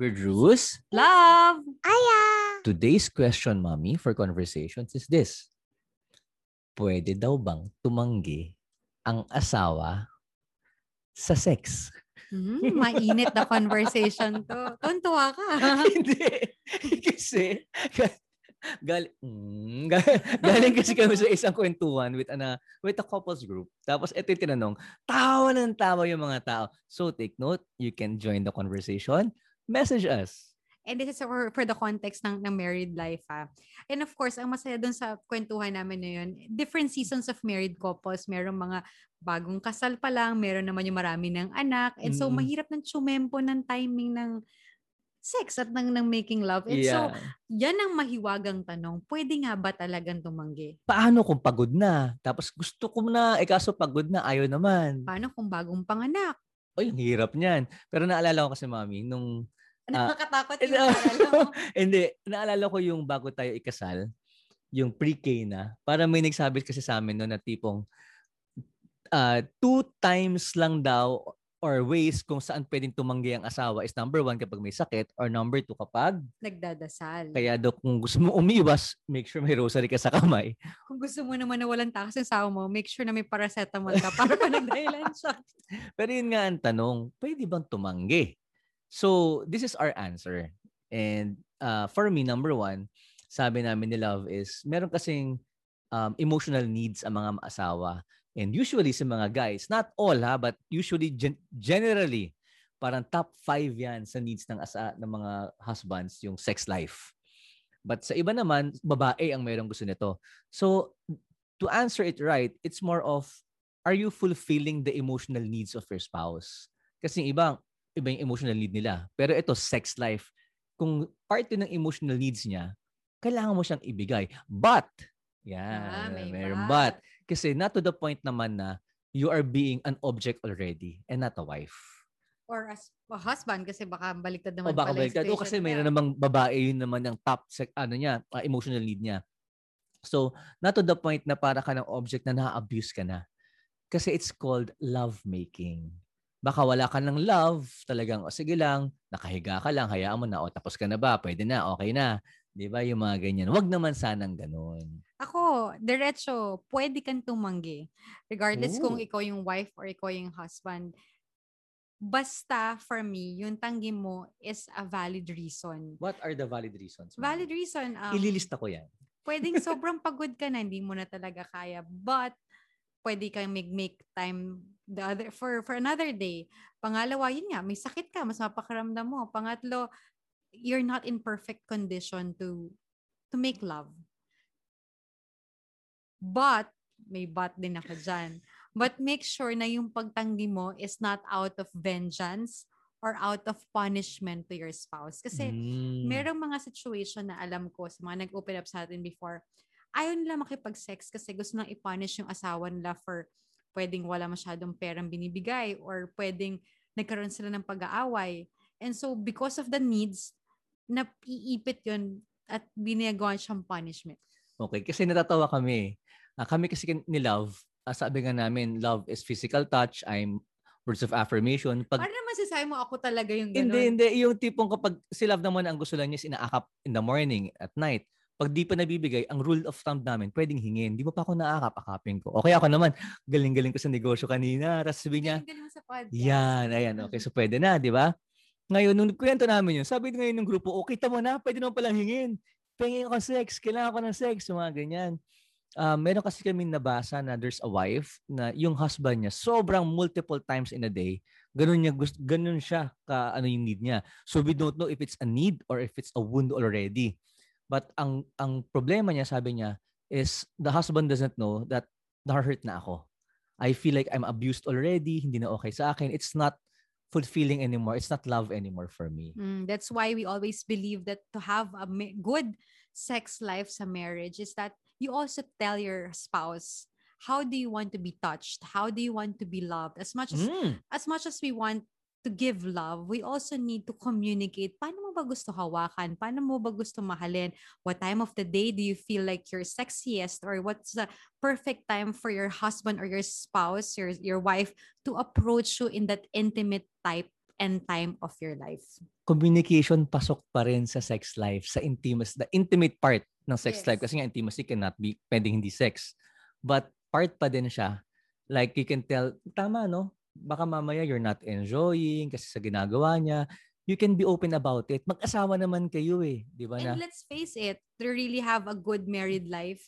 with Ruth. Love! Aya! Today's question, Mommy, for conversations is this. Pwede daw bang tumanggi ang asawa sa sex? Hmm, mainit na conversation to. Tuntua ka. Hindi. Kasi, gal mm, gal- galing kasi kami sa isang kwentuhan with, ana, with a couples group. Tapos ito yung tinanong, tawa ng tawa yung mga tao. So take note, you can join the conversation. Message us. And this is for, for the context ng, ng married life. Ha. And of course, ang masaya dun sa kwentuhan namin na yun, different seasons of married couples. Merong mga bagong kasal pa lang, meron naman yung marami ng anak. And so, Mm. mahirap ng tsumempo ng timing ng sex at ng, ng making love. And so, yan ang mahiwagang tanong. Pwede nga ba talagang tumanggi? paano kung pagod na? Tapos gusto ko na, eh kaso pagod na, ayaw naman. Paano kung bagong panganak? Oy, ang hirap niyan. Pero naalala ko kasi, Mami, nung Ah, Nakakatakot Eh, yung mo. Hindi, naalala ko yung bago tayo ikasal, yung pre-K na. Para may nagsabi kasi sa amin no, na tipong uh, two times lang daw or ways kung saan pwedeng tumanggi ang asawa is number one kapag may sakit or number two kapag Nagdadasal. kaya daw kung gusto mo umiwas, make sure may rosary ka sa kamay. Kung gusto mo naman na walang takas yung sawa mo, make sure na may paracetamol ka para pa nagdahilan siya. Pero yun nga ang tanong, pwede bang tumanggi? So, this is our answer. And uh, for me, number one, sabi namin ni Love is, meron kasing um, emotional needs ang mga asawa. And usually sa mga guys, not all ha, but usually gen- generally, parang top five yan sa needs ng, asa- ng mga husbands, yung sex life. But sa iba naman, babae ang mayroong gusto nito. So, to answer it right, it's more of, are you fulfilling the emotional needs of your spouse? Kasi iba, iba yung emotional need nila. Pero ito, sex life. Kung part yun ng emotional needs niya, kailangan mo siyang ibigay. But, yan, Ah, may meron but. but. Kasi not to the point naman na you are being an object already and not a wife. Or as a husband, kasi baka baliktad O naman baka pala baliktad. O kasi mayroon niya. namang babae yun naman yung top sec, ano niya, ah, emotional need niya. So, not to the point na para ka ng object na na-abuse ka na. Kasi it's called love making. Baka wala ka ng love, talagang, o sige lang, nakahiga ka lang, hayaan mo na, o tapos ka na ba, pwede na, okay na. Di ba? Yung mga ganyan. Wag naman sanang ganun. Ako, diretso, pwede kang tumanggi. Regardless kung Ooh. ikaw yung wife or ikaw yung husband. Basta, for me, yung tanggi mo is a valid reason. What are the valid reasons? ma'am? Valid reason, um, Ililista ko yan. pwedeng sobrang pagod ka na, hindi mo na talaga kaya. But, pwede kang make, time the other, for, for another day. Pangalawa, yun nga, may sakit ka, mas mapakaramdam mo. Pangatlo, you're not in perfect condition to to make love. But, may but din ako dyan. But make sure na yung pagtanggi mo is not out of vengeance or out of punishment to your spouse. Kasi, Mm. merong mga situation na alam ko sa mga nag-open up sa atin before, ayaw nila makipag-sex kasi gusto nang i-punish yung asawa nila for pwedeng wala masyadong perang binibigay or pwedeng nagkaroon sila ng pag-aaway. And so, because of the needs, napiipit yun at binagawa siyang punishment. Okay, kasi natatawa kami. Ah, kami kasi ni Love, ah, sabi nga namin, love is physical touch, I'm words of affirmation. Pag, Ano naman sasabi mo ako talaga yung hindi, gano'n? hindi. Yung tipong kapag si Love naman ang gusto lang niya is inaakap in the morning, at night. Pag di pa nabibigay, ang rule of thumb namin, pwedeng hingin. Di mo pa ako naakap, akapin ko. Okay ako naman, galing-galing ko sa negosyo kanina. Tapos sabi niya, mo sa podcast. yan, ayan, okay. So pwede na, di ba? Ngayon, nung kwento namin yun, sabi ngayon ng grupo, okay, tama na, pwede naman palang hingin. Pengin ako ng sex, kailangan ko ng sex, mga ganyan. Um, meron kasi kami nabasa na there's a wife na yung husband niya sobrang multiple times in a day ganun niya gusto ganun siya ka ano yung need niya so we don't know if it's a need or if it's a wound already but ang ang problema niya sabi niya is the husband doesn't know that na-hurt na ako. I feel like I'm abused already hindi na okay sa akin. It's not fulfilling anymore. It's not love anymore for me. Mm, that's why we always believe that to have a ma- good sex life sa marriage is that you also tell your spouse how do you want to be touched? How do you want to be loved? As much as Mm. as much as we want to give love we also need to communicate paano mo ba gusto hawakan paano mo ba gusto mahalin what time of the day do you feel like you're sexiest or what's the perfect time for your husband or your spouse your your wife to approach you in that intimate type and time of your life. Communication pasok pa rin sa sex life, sa intimacy, the intimate part ng sex Yes. life. Kasi nga intimacy cannot be, pwedeng hindi sex. But part pa din siya. Like you can tell, tama no? Baka mamaya you're not enjoying kasi sa ginagawa niya. You can be open about it. Mag-asawa naman kayo eh. Di ba na? And let's face it, to really have a good married life,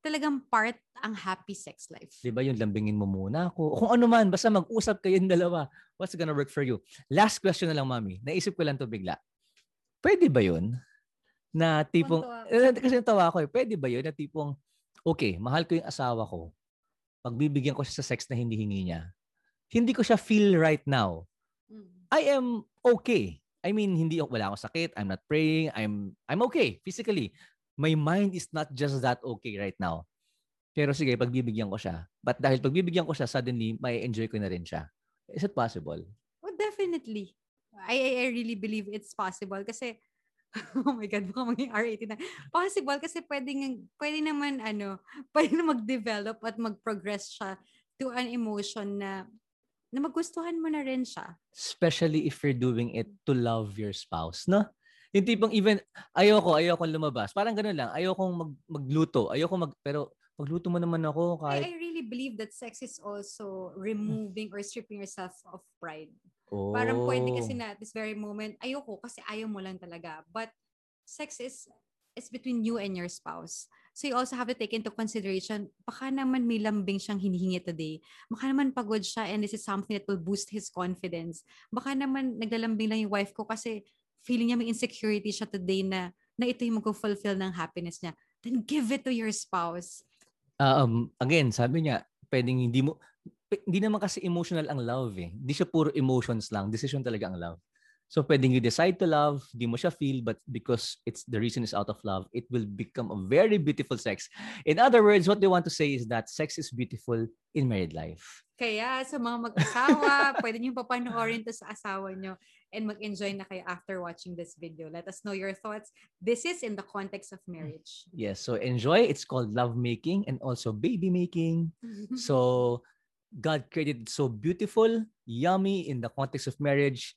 talagang part ang happy sex life. Di ba yung lambingin mo muna ako? Kung ano man, basta mag-usap kayong dalawa. What's gonna work for you? Last question na lang, mami. Naisip ko lang to bigla. Pwede ba yun? Na tipong, eh, ako. kasi natawa ko eh, pwede ba yun na tipong, okay, mahal ko yung asawa ko. Pagbibigyan ko siya sa sex na hindi hingi niya. Hindi ko siya feel right now. Mm. I am okay. I mean, hindi wala akong sakit. I'm not praying. I'm I'm okay physically. My mind is not just that okay right now. Pero sige, pagbibigyan ko siya. But dahil pagbibigyan ko siya, suddenly, may enjoy ko na rin siya. Is it possible? Oh, definitely. I, I really believe it's possible kasi oh my God, baka maging R18 na. Possible kasi pwedeng, pwede naman, ano, pwede na mag-develop at mag-progress siya to an emotion na, na magustuhan mo na rin siya. Especially if you're doing it to love your spouse, no? Yung tipong even, ayoko, ayoko lumabas. Parang ganun lang. Ayokong mag, magluto. Ayoko mag, pero magluto mo naman ako I, kahit, I really believe that sex is also removing or stripping yourself of pride. oh. Parang pwede kasi na at this very moment, ayoko kasi ayaw mo lang talaga. But sex is is between you and your spouse. So you also have to take into consideration, baka naman may lambing siyang hinihingi today. Baka naman pagod siya and this is something that will boost his confidence. Baka naman naglalambing lang yung wife ko kasi feeling niya may insecurity siya today na na ito yung mag-fulfill ng happiness niya. Then give it to your spouse. um, again, sabi niya, pwedeng hindi mo, hindi naman kasi emotional ang love eh. Hindi siya puro emotions lang. Decision talaga ang love. So pwedeng you decide to love, di mo siya feel, but because it's the reason is out of love, it will become a very beautiful sex. In other words, what they want to say is that sex is beautiful in married life. Kaya sa mga mag-asawa, pwede niyo papanoorin to sa asawa niyo and mag-enjoy na kayo after watching this video. Let us know your thoughts. This is in the context of marriage. Yes, so enjoy. It's called love making and also baby making. So God created it so beautiful, yummy in the context of marriage.